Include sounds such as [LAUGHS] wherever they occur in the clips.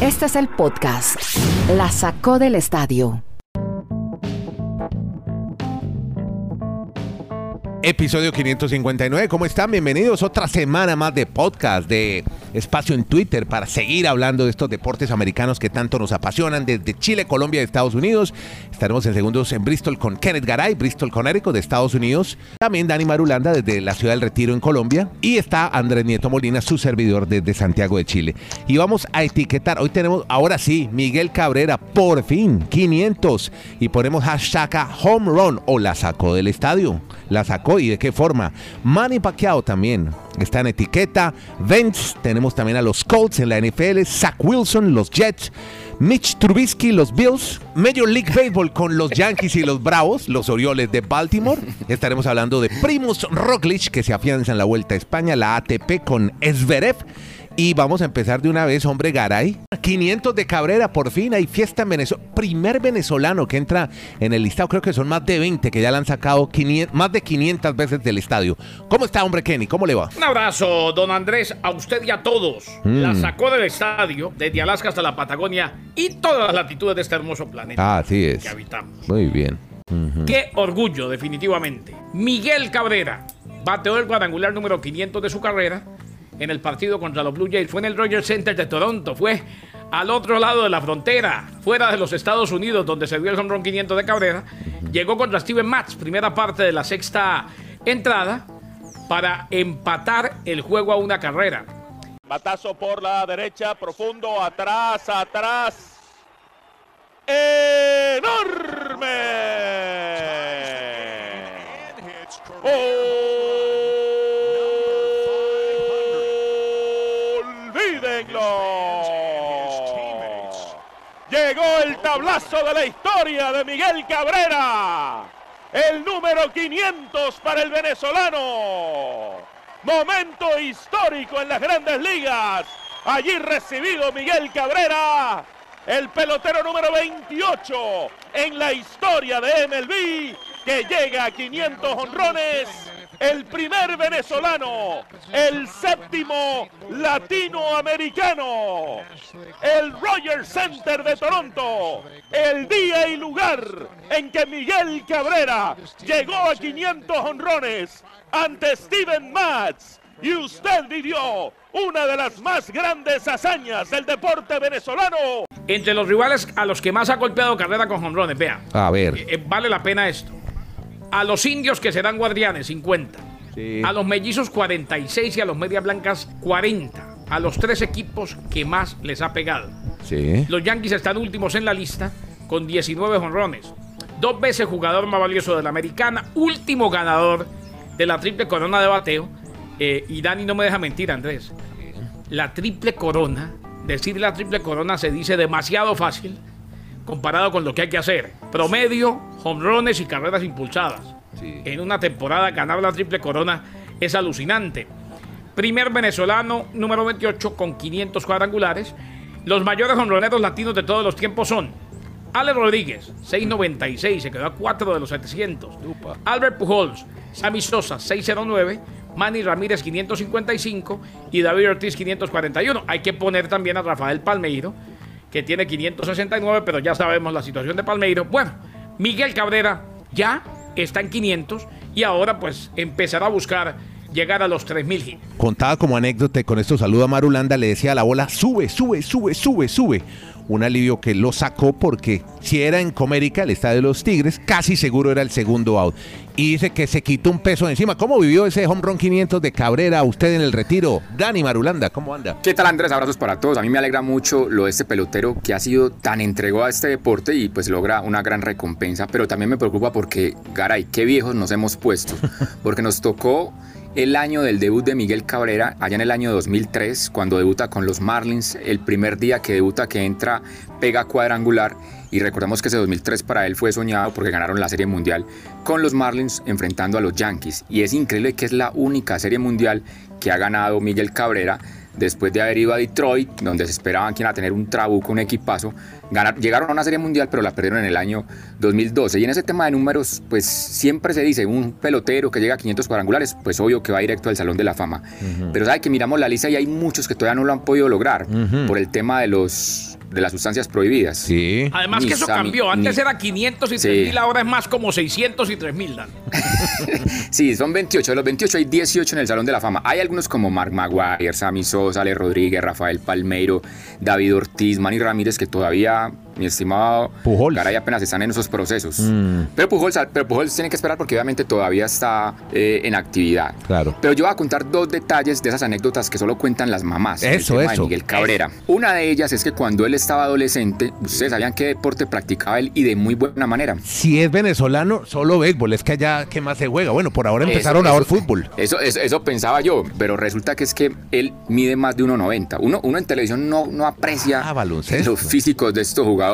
Este es el podcast. La sacó del estadio. Episodio 559, ¿cómo están? Bienvenidos otra semana más de podcast, de espacio en Twitter para seguir hablando de estos deportes americanos que tanto nos apasionan desde Chile, Colombia y Estados Unidos. Estaremos en segundos en Bristol con Kenneth Garay, Bristol, Connecticut de Estados Unidos. También Dani Marulanda desde la ciudad del Retiro en Colombia. Y está Andrés Nieto Molina, su servidor desde Santiago de Chile. Y vamos a etiquetar, hoy tenemos, ahora sí, Miguel Cabrera, por fin, 500. Y ponemos hashtag home run o la sacó del estadio. La sacó y de qué forma. Manny Pacquiao también está en etiqueta. Vance, tenemos también a los Colts en la NFL. Zach Wilson, los Jets. Mitch Trubisky, los Bills. Major League Baseball con los Yankees y los Bravos, los Orioles de Baltimore. Estaremos hablando de Primus Roglic, que se afianza en la Vuelta a España. La ATP con Esverev. Y vamos a empezar de una vez, hombre Garay. 500 de Cabrera, por fin hay fiesta en Venezuela. Primer venezolano que entra en el listado, creo que son más de 20 que ya le han sacado 500, más de 500 veces del estadio. ¿Cómo está, hombre Kenny? ¿Cómo le va? Un abrazo, don Andrés, a usted y a todos. Mm. La sacó del estadio, desde Alaska hasta la Patagonia y todas las latitudes de este hermoso planeta Ah, así es. que habitamos. Muy bien. Qué orgullo, definitivamente. Miguel Cabrera bateó el cuadrangular número 500 de su carrera en el partido contra los Blue Jays. Fue en el Rogers Center de Toronto. Fue al otro lado de la frontera, fuera de los Estados Unidos, donde se dio el home run 500 de Cabrera. Llegó contra Steven Matz, primera parte de la sexta entrada, para empatar el juego a una carrera. Batazo por la derecha, profundo, atrás, atrás. ¡Enorme! ¡Olvídenlo! Llegó el tablazo de la historia de Miguel Cabrera. El número 500 para el venezolano. Momento histórico en las grandes ligas. Allí recibido Miguel Cabrera, el pelotero número 28 en la historia de MLB, que llega a 500 honrones. El primer venezolano, el séptimo latinoamericano, el Rogers Center de Toronto, el día y lugar en que Miguel Cabrera llegó a 500 honrones ante Steven Matz y usted vivió una de las más grandes hazañas del deporte venezolano. Entre los rivales a los que más ha golpeado carrera con honrones, vea. A ver. Eh, eh, vale la pena esto. A los indios que serán guardianes, 50. Sí. A los mellizos, 46 y a los medias blancas, 40. A los tres equipos que más les ha pegado. Sí. Los Yankees están últimos en la lista con 19 honrones. Dos veces jugador más valioso de la americana, último ganador de la triple corona de bateo. Eh, y Dani no me deja mentir, Andrés. La triple corona, decir la triple corona se dice demasiado fácil comparado con lo que hay que hacer. Promedio, honrones y carreras impulsadas. Sí. En una temporada ganar la triple corona es alucinante. Primer venezolano, número 28, con 500 cuadrangulares. Los mayores honroneros latinos de todos los tiempos son Alex Rodríguez, 696, se quedó a 4 de los 700. Upa. Albert Pujols, Sammy Sosa, 609. Manny Ramírez, 555. Y David Ortiz, 541. Hay que poner también a Rafael Palmeiro, que tiene 569, pero ya sabemos la situación de Palmeiro. Bueno, Miguel Cabrera ya está en 500 y ahora pues empezará a buscar llegar a los 3000 hits. Contaba como anécdota con esto saludo a Marulanda, le decía a la bola, sube, sube, sube, sube, sube. Un alivio que lo sacó porque si era en Comérica, el estadio de los Tigres, casi seguro era el segundo out. Y dice que se quitó un peso de encima. ¿Cómo vivió ese home run 500 de Cabrera usted en el retiro? Dani Marulanda, ¿cómo anda? ¿Qué tal Andrés? Abrazos para todos. A mí me alegra mucho lo de este pelotero que ha sido tan entregado a este deporte y pues logra una gran recompensa, pero también me preocupa porque, Garay, qué viejos nos hemos puesto, [LAUGHS] porque nos tocó el año del debut de Miguel Cabrera, allá en el año 2003, cuando debuta con los Marlins, el primer día que debuta, que entra, pega cuadrangular. Y recordemos que ese 2003 para él fue soñado porque ganaron la Serie Mundial con los Marlins enfrentando a los Yankees. Y es increíble que es la única Serie Mundial que ha ganado Miguel Cabrera después de haber ido a Detroit, donde se esperaban que iban a tener un trabuco, un equipazo. Ganar, llegaron a una serie mundial, pero la perdieron en el año 2012. Y en ese tema de números, pues siempre se dice, un pelotero que llega a 500 cuadrangulares, pues obvio que va directo al Salón de la Fama. Pero sabe que miramos la lista y hay muchos que todavía no lo han podido lograr por el tema de los de las sustancias prohibidas. Sí. Además Ni que eso cambió. Antes ni- era 500 y Sí. 3000, ahora es más como 600 y 3000, Dan. [LAUGHS] Sí, son 28. De los 28 hay 18 en el Salón de la Fama. Hay algunos como Mark Maguire, Sammy Sosa, Ale Rodríguez, Rafael Palmeiro, David Ortiz, Manny Ramírez, que todavía, mi estimado Pujols. Garay, apenas están en esos procesos. Mm. Pero, Pujols, pero Pujols tiene que esperar porque obviamente todavía está eh, en actividad. Claro. Pero yo voy a contar dos detalles de esas anécdotas que solo cuentan las mamás. Eso, tema de eso. Miguel Cabrera. Una de ellas es que cuando él estaba adolescente, ustedes sabían qué deporte practicaba él y de muy buena manera. Si es venezolano, solo béisbol. Es que allá, ¿qué más se juega? Bueno, por ahora empezaron Eso- a ver eso- fútbol. Eso, eso, eso pensaba yo, pero resulta que es que él mide más de 1,90. Uno, uno en televisión no, no aprecia Ah, los físicos de estos jugadores.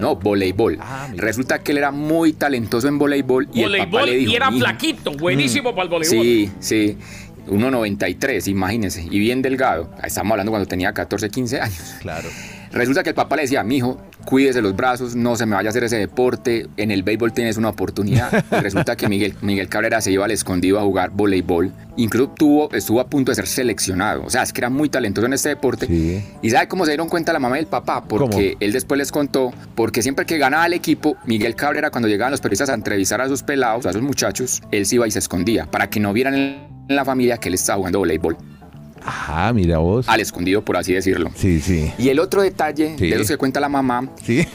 No, voleibol. Ah, resulta que él era muy talentoso en voleibol y el papá Voleibol le dijo... y era flaquito, buenísimo para el voleibol. Sí, sí. 1,93, imagínense. Y bien delgado. Estamos hablando cuando tenía 14, 15 años. Claro. Resulta que el papá le decía, mijo, cuídese los brazos, no se me vaya a hacer ese deporte, en el béisbol tienes una oportunidad. Y [LAUGHS] resulta que Miguel, Miguel Cabrera se iba al escondido a jugar voleibol. Incluso tuvo, estuvo a punto de ser seleccionado. O sea, es que era muy talentoso en este deporte. Sí. ¿Y sabe cómo se dieron cuenta la mamá y el papá? Porque ¿Cómo? él después les contó, porque siempre que ganaba el equipo, Miguel Cabrera, cuando llegaban los periodistas a entrevistar a sus pelados, a sus muchachos, él se iba y se escondía, para que no vieran en la familia que él estaba jugando voleibol. Ajá, mira vos. Al escondido, por así decirlo. Sí, sí. Y el otro detalle Sí. de los que cuenta la mamá Sí.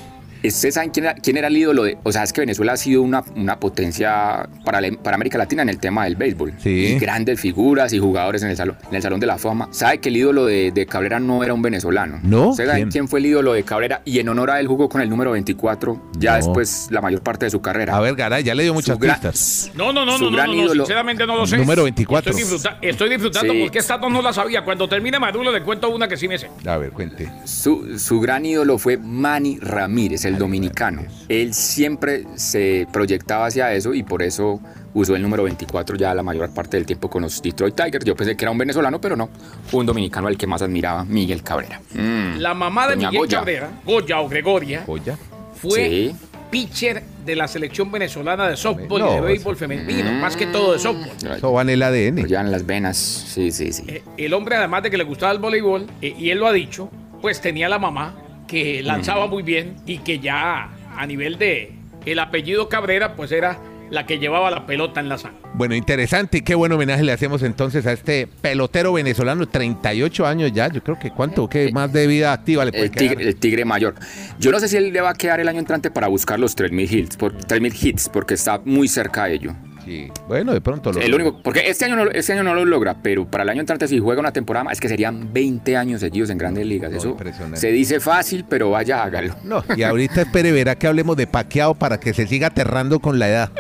¿Ustedes saben quién era, quién era el ídolo? De, o sea, es que Venezuela ha sido una, una potencia para, la- para América Latina en el tema del béisbol. Sí. Y grandes figuras y jugadores en el salón, en el salón de la fama. ¿Sabe que el ídolo de, de Cabrera no era un venezolano? ¿No? ¿Ustedes saben ¿Quién? fue el ídolo de Cabrera? Y en honor a él jugó con el número 24, ya No. después la mayor parte de su carrera. A ver, Garay, ya le dio muchas pistas. No, no, no, Su no, no, gran no, no, ídolo. sinceramente no lo sé. Número 24. Estoy, disfruta- estoy disfrutando Sí. porque esta dos no la sabía. Cuando termine Maduro le cuento una que sí me sé. A ver, cuente. Su, su gran ídolo fue Manny Ramírez, el dominicano. Él siempre se proyectaba hacia eso y por eso usó el número 24 ya la mayor parte del tiempo con los Detroit Tigers. Yo pensé que era un venezolano, pero no. Un dominicano al que más admiraba, Miguel Cabrera. Mm. La mamá de Doña Miguel Goya. Cabrera, Goya o Gregoria, Joya. fue Sí. pitcher de la selección venezolana de softball No, y de béisbol femenino, más que todo de softball. Eso va en el ADN. Lo llevan en las venas. Sí, sí, sí. Eh, el hombre, además de que le gustaba el voleibol, eh, y él lo ha dicho, pues tenía la mamá que lanzaba muy bien y que ya a nivel de el apellido Cabrera, pues era la que llevaba la pelota en la sangre. Bueno, interesante. y Qué buen homenaje le hacemos entonces a este pelotero venezolano, 38 años ya. Yo creo que cuánto, qué más de vida activa le puede El quedar. tigre, el tigre mayor. Yo no sé si él le va a quedar el año entrante para buscar los 3.000 hits, por, 3.000 hits porque está muy cerca de ello. Sí. Bueno, de pronto lo. El único, porque este año, no, este año no lo logra, pero para el año entrante si juega una temporada más, es que serían 20 años seguidos en grandes ligas. No, Eso se dice fácil, pero vaya, hágalo. No, y ahorita espere, verá que hablemos de paqueado para que se siga aterrando con la edad.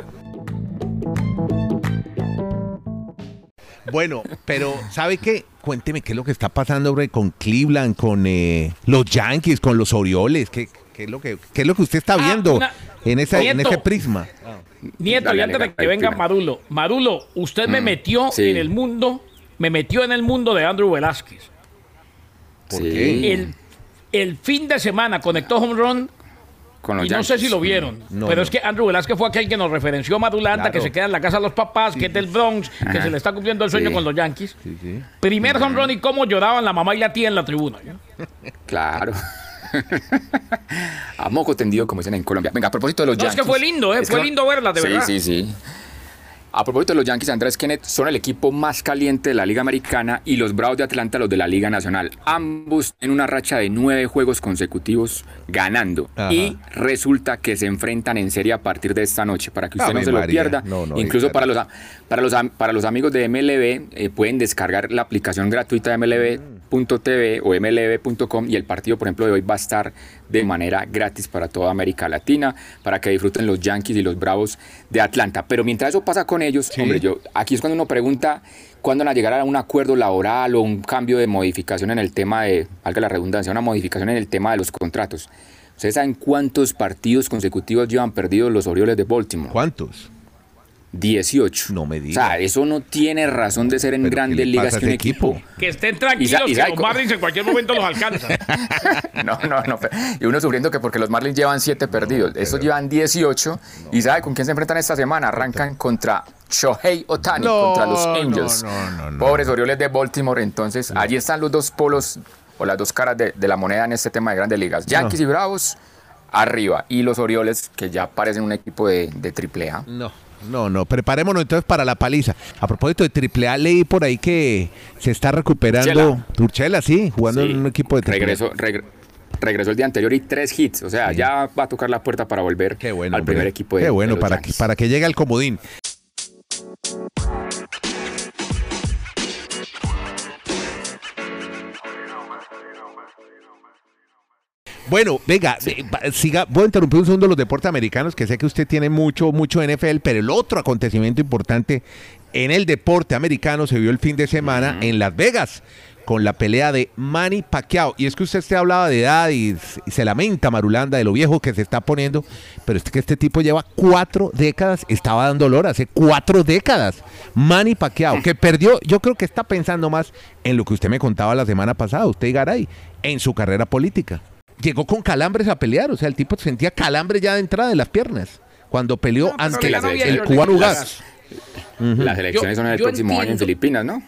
Bueno, pero ¿sabe qué? Cuénteme qué es lo que está pasando hombre, con Cleveland, con eh, los Yankees, con los Orioles. ¿Qué, qué es lo que, qué es lo que usted está Ah, viendo una- en, esa, en Nieto. ese prisma? Nieto, Dale, y antes de que venga. Marulo, Marulo, usted me Mm, metió sí. en el mundo, me metió en el mundo de Andrew Velázquez. ¿Por Sí. qué? El, el fin de semana conectó home run Con los y no sé si lo vieron, No, pero no. es que Andrew Velázquez fue aquel que nos referenció a Madulanta, Claro. que se queda en la casa de los papás, que es del Bronx, que se le está cumpliendo el sueño Sí. con los Yankees. Sí, sí. Primer home run y cómo lloraban la mamá y la tía en la tribuna. ¿no? Claro. [LAUGHS] a moco tendido, como dicen en Colombia. Venga, a propósito de los No, es Yankees. que fue lindo, ¿eh? Es Fue que- lindo verlas, de sí, verdad. Sí, sí, A propósito de los Yankees, Andrés Kenneth son el equipo más caliente de la Liga Americana y los Bravos de Atlanta los de la Liga Nacional. Ambos en una racha de nueve juegos consecutivos ganando. Ajá. Y resulta que se enfrentan en serie a partir de esta noche para que usted Ave no se lo pierda. No, no, Incluso para los, para los amigos de MLB eh, pueden descargar la aplicación gratuita de MLB.tv o MLB.com y el partido, por ejemplo, de hoy va a estar de manera gratis para toda América Latina, para que disfruten los Yankees y los Bravos de Atlanta. Pero mientras eso pasa con ellos, Sí. hombre, yo aquí es cuando uno pregunta cuándo van a llegar a un acuerdo laboral o un cambio de modificación en el tema de, valga la redundancia, una modificación en el tema de los contratos. ¿Ustedes saben cuántos partidos consecutivos llevan perdidos los Orioles de Baltimore? ¿Cuántos? 18. No me O sea, eso no tiene razón de ser en Pero, ¿qué grandes ligas que un equipo? equipo. Que estén tranquilos, y que los Marlins en cualquier momento los alcanzan. [LAUGHS] No, no, no. Y uno sufriendo que porque los Marlins llevan 7 perdidos. Estos llevan 18. ¿Y sabe con quién se enfrentan esta semana? Arrancan contra Shohei Otani, No, contra los Angels. no, no, no. Pobres Orioles de Baltimore. Entonces, allí están los dos polos o las dos caras de, de la moneda en este tema de grandes ligas. Yankees y Bravos arriba. Y los Orioles, que ya parecen un equipo de, de triple A. No, no, no. Preparémonos entonces para la paliza. A propósito de AAA, leí por ahí que se está recuperando Turchela, sí, jugando Sí. en un equipo de AAA. Regresó, regre- regresó el día anterior y tres hits. O sea, ya va a tocar la puerta para volver bueno. al hombre. primer equipo de Qué bueno, de los para que, para que llegue al comodín. Bueno, venga, eh, siga, voy a interrumpir un segundo los deportes americanos, que sé que usted tiene mucho, mucho NFL, pero el otro acontecimiento importante en el deporte americano se vio el fin de semana en Las Vegas con la pelea de Manny Pacquiao. Y es que usted se hablaba de edad y, se lamenta, Marulanda, de lo viejo que se está poniendo, pero es que este tipo lleva cuatro décadas, estaba dando dolor hace cuatro décadas. Manny Pacquiao, que perdió, yo creo que está pensando más en lo que usted me contaba la semana pasada, usted y Garay, en su carrera política. Llegó con calambres a pelear, o sea, el tipo sentía calambre ya de entrada de las piernas cuando peleó No, ante no el cubano Ugas. Ugas. Las elecciones Yo- son el próximo año en entiendo- Filipinas, ¿no?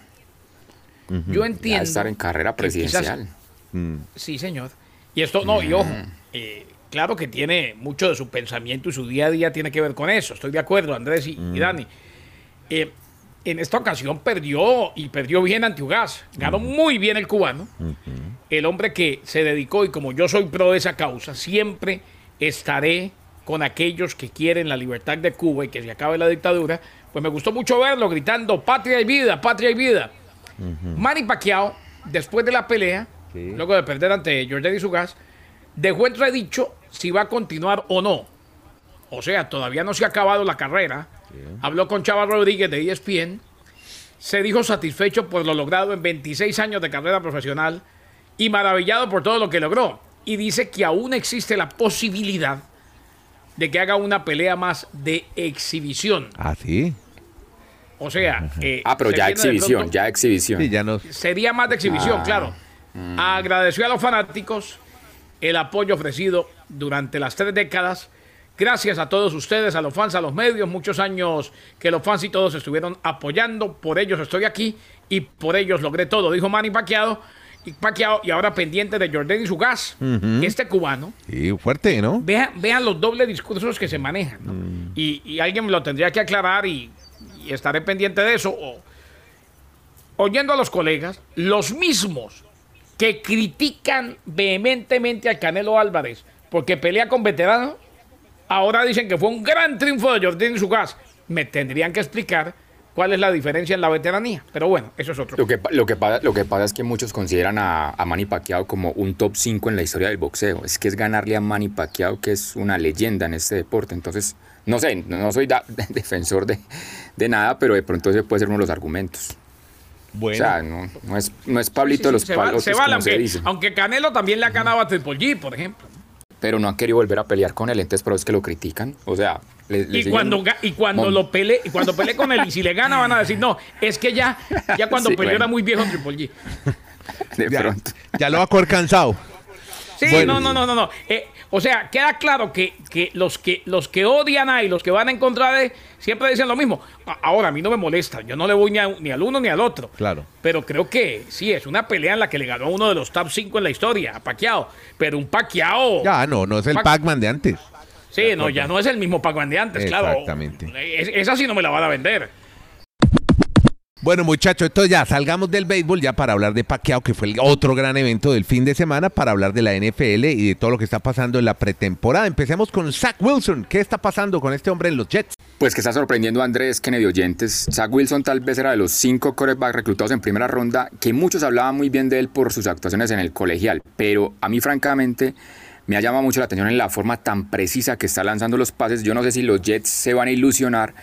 Yo Va a entiendo. estar en carrera quizás- presidencial. Sí, señor. Y esto, no, y ojo, eh, claro que tiene mucho de su pensamiento y su día a día tiene que ver con eso. Estoy de acuerdo, Andrés y, y Dani. Eh, en esta ocasión perdió y perdió bien ante Ugas. Ganó muy bien el cubano. El hombre que se dedicó, y como yo soy pro de esa causa, siempre estaré con aquellos que quieren la libertad de Cuba y que se acabe la dictadura. Pues me gustó mucho verlo gritando patria y vida, patria y vida. Manny Pacquiao, después de la pelea, luego de perder ante Jordan Sugas, dejó entredicho si va a continuar o no. O sea, todavía no se ha acabado la carrera. Habló con Chava Rodríguez de ESPN. Se dijo satisfecho por lo logrado en 26 años de carrera profesional y maravillado por todo lo que logró. Y dice que aún existe la posibilidad de que haga una pelea más de exhibición. Ah, sí. O sea, eh, Ah, pero se ya exhibición, pronto- ya exhibición. Sí, ya no. sería más de exhibición, Ah. claro. Agradeció a los fanáticos el apoyo ofrecido durante las tres décadas. Gracias a todos ustedes, a los fans, a los medios, muchos años que los fans y todos estuvieron apoyando. Por ellos estoy aquí y por ellos logré todo, dijo Manny Pacquiao. Y y ahora pendiente de Jordan y su gas, este cubano. Sí, fuerte, ¿no? Vean, vean los dobles discursos que se manejan. ¿no? Y, y alguien me lo tendría que aclarar y, y estaré pendiente de eso. O- oyendo a los colegas, los mismos que critican vehementemente al Canelo Álvarez porque pelea con veteranos, ahora dicen que fue un gran triunfo de Jordan Sugas. Me tendrían que explicar cuál es la diferencia en la veteranía. Pero bueno, eso es otro. Lo que, pa- lo, que pasa, lo que pasa es que muchos consideran a, a Manny Pacquiao como un top 5 en la historia del boxeo. Es que es ganarle a Manny Pacquiao, que es una leyenda en este deporte. Entonces, no sé, no no soy da- [LAUGHS] defensor de, de nada, pero de pronto ese puede ser uno de los argumentos. Bueno. O sea, no, no es, no es Pablito Sí, sí, de los se dice. aunque Canelo también le ha ganado a Triple G, por ejemplo. Pero no han querido volver a pelear con él, entonces por eso es que lo critican. O sea, le, le Y cuando, y cuando mon- lo pele, y cuando peleé con él y si le gana van a decir, no, es que ya, ya cuando Sí, peleó bueno. era muy viejo Triple G. de ya, pronto. ya lo va a coger cansado. Sí, Bueno. no, no, no, no. Eh, o sea, queda claro que, que los que los que odian a y los que van en contra de siempre dicen lo mismo. Ahora, a mí no me molesta, yo no le voy ni, a- ni al uno ni al otro. Claro. Pero creo que sí, es una pelea en la que le ganó uno de los top 5 en la historia, a Pacquiao. Pero un Pacquiao... Ya, no, no es el Pac- Pac-Man de antes. sí, no, ya no es el mismo Pac-Man de antes, claro. Exactamente. Es- esa sí no me la van a vender. Bueno, muchachos, entonces ya salgamos del béisbol ya para hablar de Pacquiao, que fue el otro gran evento del fin de semana, para hablar de la NFL y de todo lo que está pasando en la pretemporada. Empecemos con Zach Wilson. ¿Qué está pasando con este hombre en los Jets? Pues que está sorprendiendo a Andrés Kennedy Oyentes. Zach Wilson tal vez era de los cinco quarterbacks reclutados en primera ronda, que muchos hablaban muy bien de él por sus actuaciones en el colegial. Pero a mí, francamente, me ha llamado mucho la atención en la forma tan precisa que está lanzando los pases. Yo no sé si los Jets se van a ilusionar,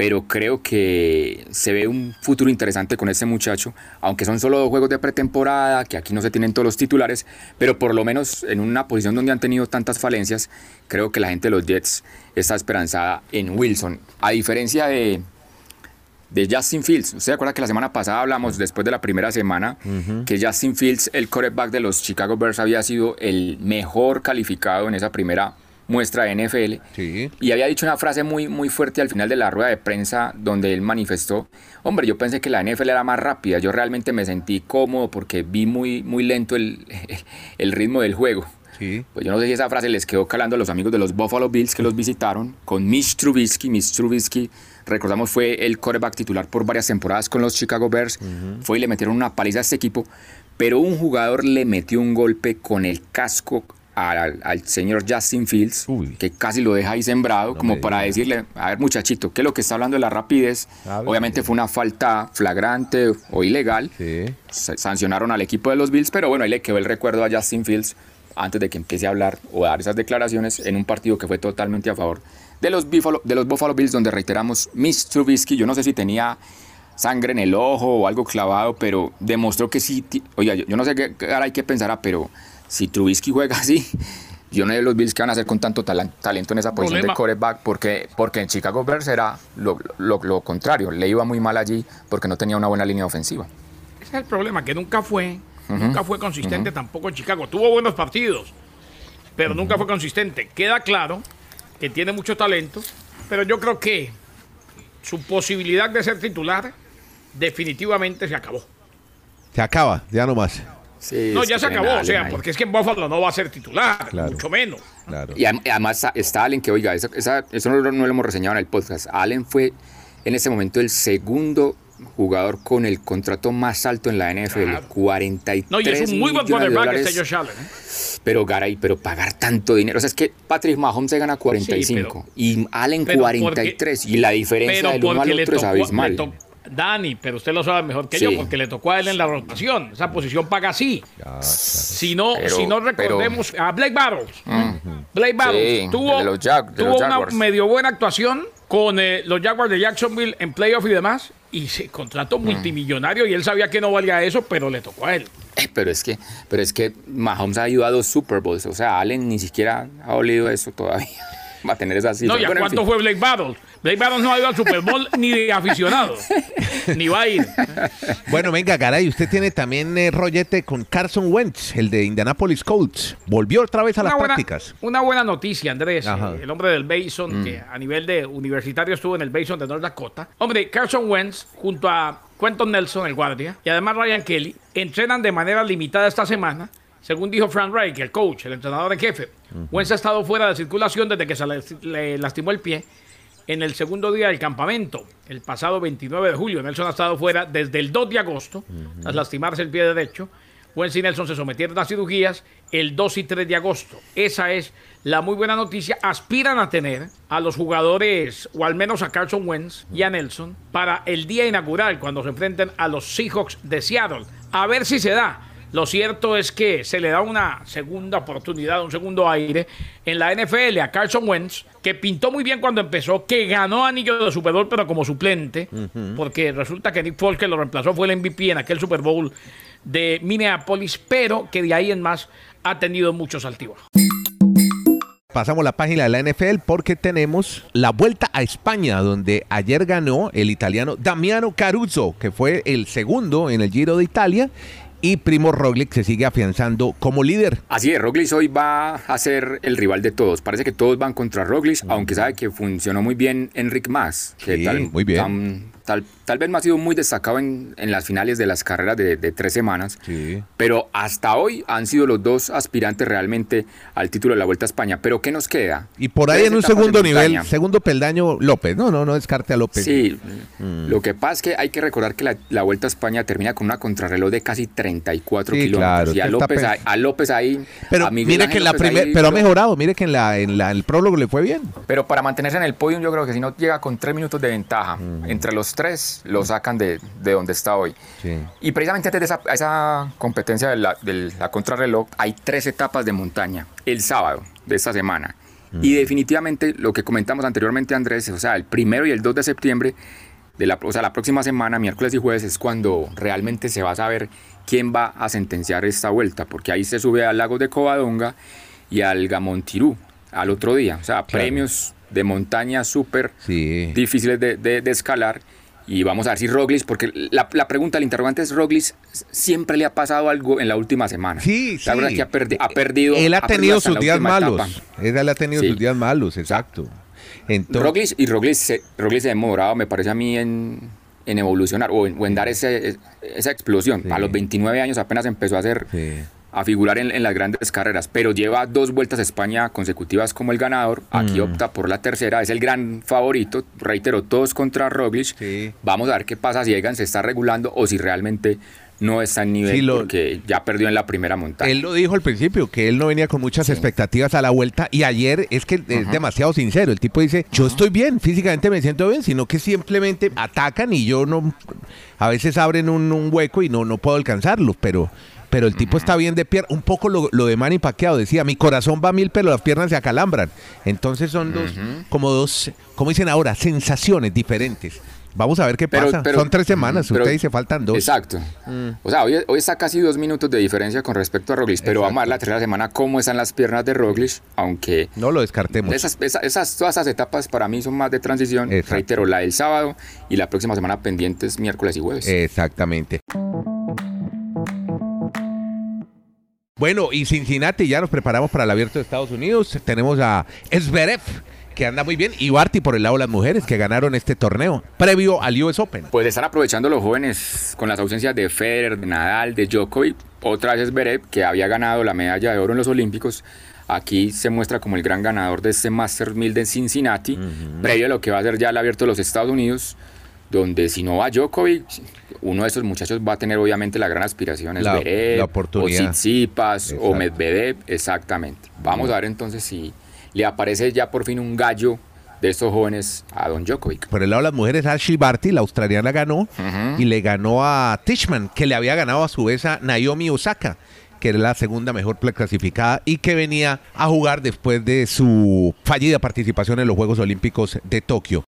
pero creo que se ve un futuro interesante con este muchacho, aunque son solo dos juegos de pretemporada, que aquí no se tienen todos los titulares, pero por lo menos en una posición donde han tenido tantas falencias, creo que la gente de los Jets está esperanzada en Wilson. A diferencia de, de Justin Fields. ¿Usted acuerda que la semana pasada hablamos, después de la primera semana, que Justin Fields, el quarterback de los Chicago Bears, había sido el mejor calificado en esa primera muestra de NFL. Sí. Y había dicho una frase muy, muy fuerte al final de la rueda de prensa donde él manifestó, hombre, yo pensé que la NFL era más rápida, yo realmente me sentí cómodo porque vi muy, muy lento el, [LAUGHS] el ritmo del juego. Sí. Pues yo no sé si esa frase les quedó calando a los amigos de los Buffalo Bills que los visitaron con Mitch Trubisky. Mitch Trubisky, recordamos, fue el quarterback titular por varias temporadas con los Chicago Bears. Fue y le metieron una paliza a este equipo. Pero un jugador le metió un golpe con el casco al, al señor Justin Fields, Uy. que casi lo deja ahí sembrado, me como para decirle, a ver muchachito, ¿qué es lo que está hablando de la rapidez? A ver. Obviamente fue una falta flagrante o ilegal. Sí. Sa- sancionaron al equipo de los Bills, pero bueno, ahí le quedó el recuerdo a Justin Fields antes de que empiece a hablar o a dar esas declaraciones en un partido que fue totalmente a favor de los Buffalo, de los Buffalo Bills, donde reiteramos, Mitch Trubisky, yo no sé si tenía sangre en el ojo o algo clavado, pero demostró que sí, oiga, yo, no sé qué cara hay que pensar, ah, pero si Trubisky juega así, yo no sé los Bills qué van a hacer con tanto talento en esa posición Problema. de quarterback, porque, porque en Chicago Bears era lo, lo- lo contrario, le iba muy mal allí porque no tenía una buena línea ofensiva. Ese es el problema, que nunca fue, nunca fue consistente tampoco en Chicago. Tuvo buenos partidos, pero nunca fue consistente. Queda claro que tiene mucho talento, pero yo creo que su posibilidad de ser titular definitivamente se acabó. Se acaba, ya no más. Sí, No, ya se acabó, o sea, ahí. porque es que en Buffalo no va a ser titular, Claro. mucho menos. Claro. Y además está Allen, que oiga, esa- esa- eso no, lo- no lo hemos reseñado en el podcast. Allen fue en ese momento el segundo jugador con el contrato más alto en la NFL, Claro. 43 No, y es un muy buen quarterback este Josh Allen. ¿eh? Pero Garay, pero pagar tanto dinero, o sea, es que Patrick Mahomes se gana 45 y Allen pero porque- 43 y la diferencia Pero del uno al le otro es tocó, abismal. Dani, pero usted lo sabe mejor que Sí. yo, porque le tocó a él en la rotación. Esa posición paga así. Ya, claro. Si no, Pero- si no pero- recordemos a Blake Battles. Blake Battles Sí, tuvo, de los Jag- de tuvo los una medio buena actuación con eh, los Jaguars de Jacksonville en playoff y demás. Y se contrató Mm. multimillonario y él sabía que no valía eso, pero le tocó a él. Eh, Pero es que, pero es que Mahomes ha ido a dos Super Bowls, o sea, Allen ni siquiera ha olido eso todavía. Va a tener esa cifra. no, ¿y a Bueno, en cuánto fin. fue Blake Battles? Blake Battles no ha ido al Super Bowl ni de [LAUGHS] aficionado. ni va a ir. Bueno, venga, Garay, usted tiene también eh, rollete con Carson Wentz, el de Indianapolis Colts. Volvió otra vez a las buena, prácticas. Una buena noticia, Andrés. Ajá. eh, el hombre del Basin, que a nivel de universitario estuvo en el Basin de North Dakota. Hombre, Carson Wentz, junto a Quentin Nelson, el guardia, y además Ryan Kelly, entrenan de manera limitada esta semana. Según dijo Frank Reich, el coach, el entrenador en jefe, Wentz ha estado fuera de circulación desde que se le, le lastimó el pie en el segundo día del campamento, el pasado 29 de julio. Nelson ha estado fuera desde el 2 de agosto, tras lastimarse el pie derecho. Wentz y Nelson se sometieron a cirugías el 2 y 3 de agosto. Esa es la muy buena noticia. Aspiran a tener a los jugadores, o al menos a Carson Wentz y a Nelson, para el día inaugural, cuando se enfrenten a los Seahawks de Seattle. A ver si se da. Lo cierto es que se le da una segunda oportunidad, un segundo aire en la NFL a Carson Wentz, que pintó muy bien cuando empezó, que ganó anillo de Super Bowl, pero como suplente, porque resulta que Nick Foles, que lo reemplazó, fue el MVP en aquel Super Bowl de Minneapolis, pero que de ahí en más ha tenido muchos altibajos. Pasamos la página de la NFL porque tenemos la vuelta a España, donde ayer ganó el italiano Damiano Caruso, que fue el segundo en el Giro de Italia, y Primo Roglic se sigue afianzando como líder. Así es, Roglic hoy va a ser el rival de todos. Parece que todos van contra Roglic, aunque sabe que funcionó muy bien Enric Mas. Que Sí, tal, muy bien. tan- tal, tal vez no ha sido muy destacado en, en las finales de las carreras de, de tres semanas. Sí. Pero hasta hoy han sido los dos aspirantes realmente al título de la Vuelta a España. Pero ¿qué nos queda? Y por ahí en un segundo nivel, segundo peldaño, López. No, no, no descarte a López. Sí, Mm. lo que pasa es que hay que recordar que la, la Vuelta a España termina con una contrarreloj de casi 34 Sí, kilómetros. claro, y a López, pe- ahí- a López ahí. Pero a mire que en la primer, ahí, pero ha mejorado, mire que en la, en la el prólogo le fue bien. Pero para mantenerse en el podio, yo creo que si no llega con tres minutos de ventaja, entre los tres lo sacan de, de donde está hoy. Sí. Y precisamente antes de esa, esa competencia de la, de la contrarreloj, hay tres etapas de montaña. El sábado de esta semana, Y definitivamente lo que comentamos anteriormente, Andrés, o sea, el primero y el 2 de septiembre, de la, o sea, la próxima semana, miércoles y jueves, es cuando realmente se va a saber quién va a sentenciar esta vuelta, porque ahí se sube al lago de Covadonga y al Gamontirú al otro día. O sea, premios de montaña súper difíciles de, de escalar y vamos a ver si Roglic, porque la, la, pregunta, el interrogante es Roglic, siempre le ha pasado algo en la última semana. Sí, la verdad que ha, ha, perdido. Él ha, tenido sus días malos. Él ha tenido sus días malos, exacto. Entonces, Roglic y Roglic se, Roglic se ha demorado, me parece a mí, en, en evolucionar o en, dar ese, esa explosión. A los 29 años apenas empezó a hacer a figurar en, las grandes carreras, pero lleva dos vueltas a España consecutivas como el ganador. Aquí mm. opta por la tercera, es el gran favorito. Reitero, todos contra Roglic. Vamos a ver qué pasa si Egan se está regulando o si realmente no está en nivel porque ya perdió en la primera montaña. Él lo dijo al principio, que él no venía con muchas expectativas a la vuelta y ayer es que es demasiado sincero. El tipo dice, yo estoy bien, físicamente me siento bien, sino que simplemente atacan y yo no, a veces abren un, un hueco y no, no puedo alcanzarlos, pero pero el tipo está bien de pierna. Un poco lo, de Manny Pacquiao decía, mi corazón va a mil, pero las piernas se acalambran. Entonces son dos, como dos, como dicen ahora, sensaciones diferentes. Vamos a ver qué pasa. Son tres semanas, usted dice faltan dos. Exacto. Mm. O sea, hoy, está casi dos minutos de diferencia con respecto a Roglic, pero vamos a ver la tercera semana cómo están las piernas de Roglic, aunque... No lo descartemos. Esas, esas, todas esas etapas para mí son más de transición. Reitero, la del sábado y la próxima semana pendientes miércoles y jueves. Exactamente. Bueno, y Cincinnati ya nos preparamos para el abierto de Estados Unidos. Tenemos a Esberev que anda muy bien, y Barty por el lado de las mujeres que ganaron este torneo previo al US Open. Pues están aprovechando los jóvenes con las ausencias de Federer, de Nadal, de Djokovic, otra vez Zverev que había ganado la medalla de oro en los Olímpicos. Aquí se muestra como el gran ganador de este Master 1000 de Cincinnati, previo a lo que va a ser ya el abierto de los Estados Unidos donde si no va Djokovic, uno de esos muchachos va a tener obviamente la gran aspiración, es la, la oportunidad. o Tsitsipas, o Medvedev, exactamente. Vamos a ver entonces si le aparece ya por fin un gallo de estos jóvenes a Don Djokovic. Por el lado de las mujeres, Ashley Barty, la australiana, ganó y le ganó a Tishman, que le había ganado a su vez a Naomi Osaka que era la segunda mejor clasificada y que venía a jugar después de su fallida participación en los Juegos Olímpicos de Tokio.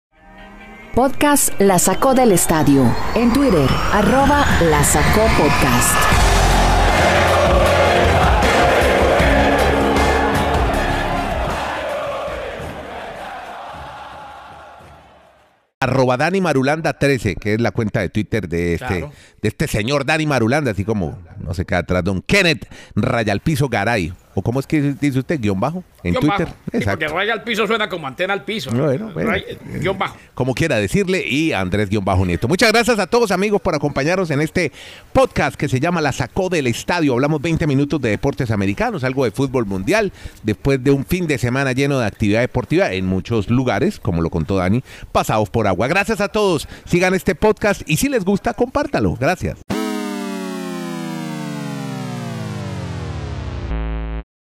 Podcast La Sacó del Estadio. En Twitter, arroba La Sacó Podcast. arroba Dani Marulanda 13, que es la cuenta de Twitter de este, de este señor Dani Marulanda, así como, no sé qué atrás, don Kenneth Rayalpizo Garay. ¿O cómo es que dice usted? ¿Guión bajo? En Twitter. Exacto. porque raya al piso suena como antena al piso. Bueno, guion bajo. Como quiera decirle, y Andrés guion bajo Nieto. Muchas gracias a todos amigos por acompañarnos en este podcast que se llama La Sacó del Estadio. Hablamos 20 minutos de deportes americanos, algo de fútbol mundial, después de un fin de semana lleno de actividad deportiva en muchos lugares, como lo contó Dani, pasados por agua. Gracias a todos. Sigan este podcast y si les gusta, compártalo. Gracias.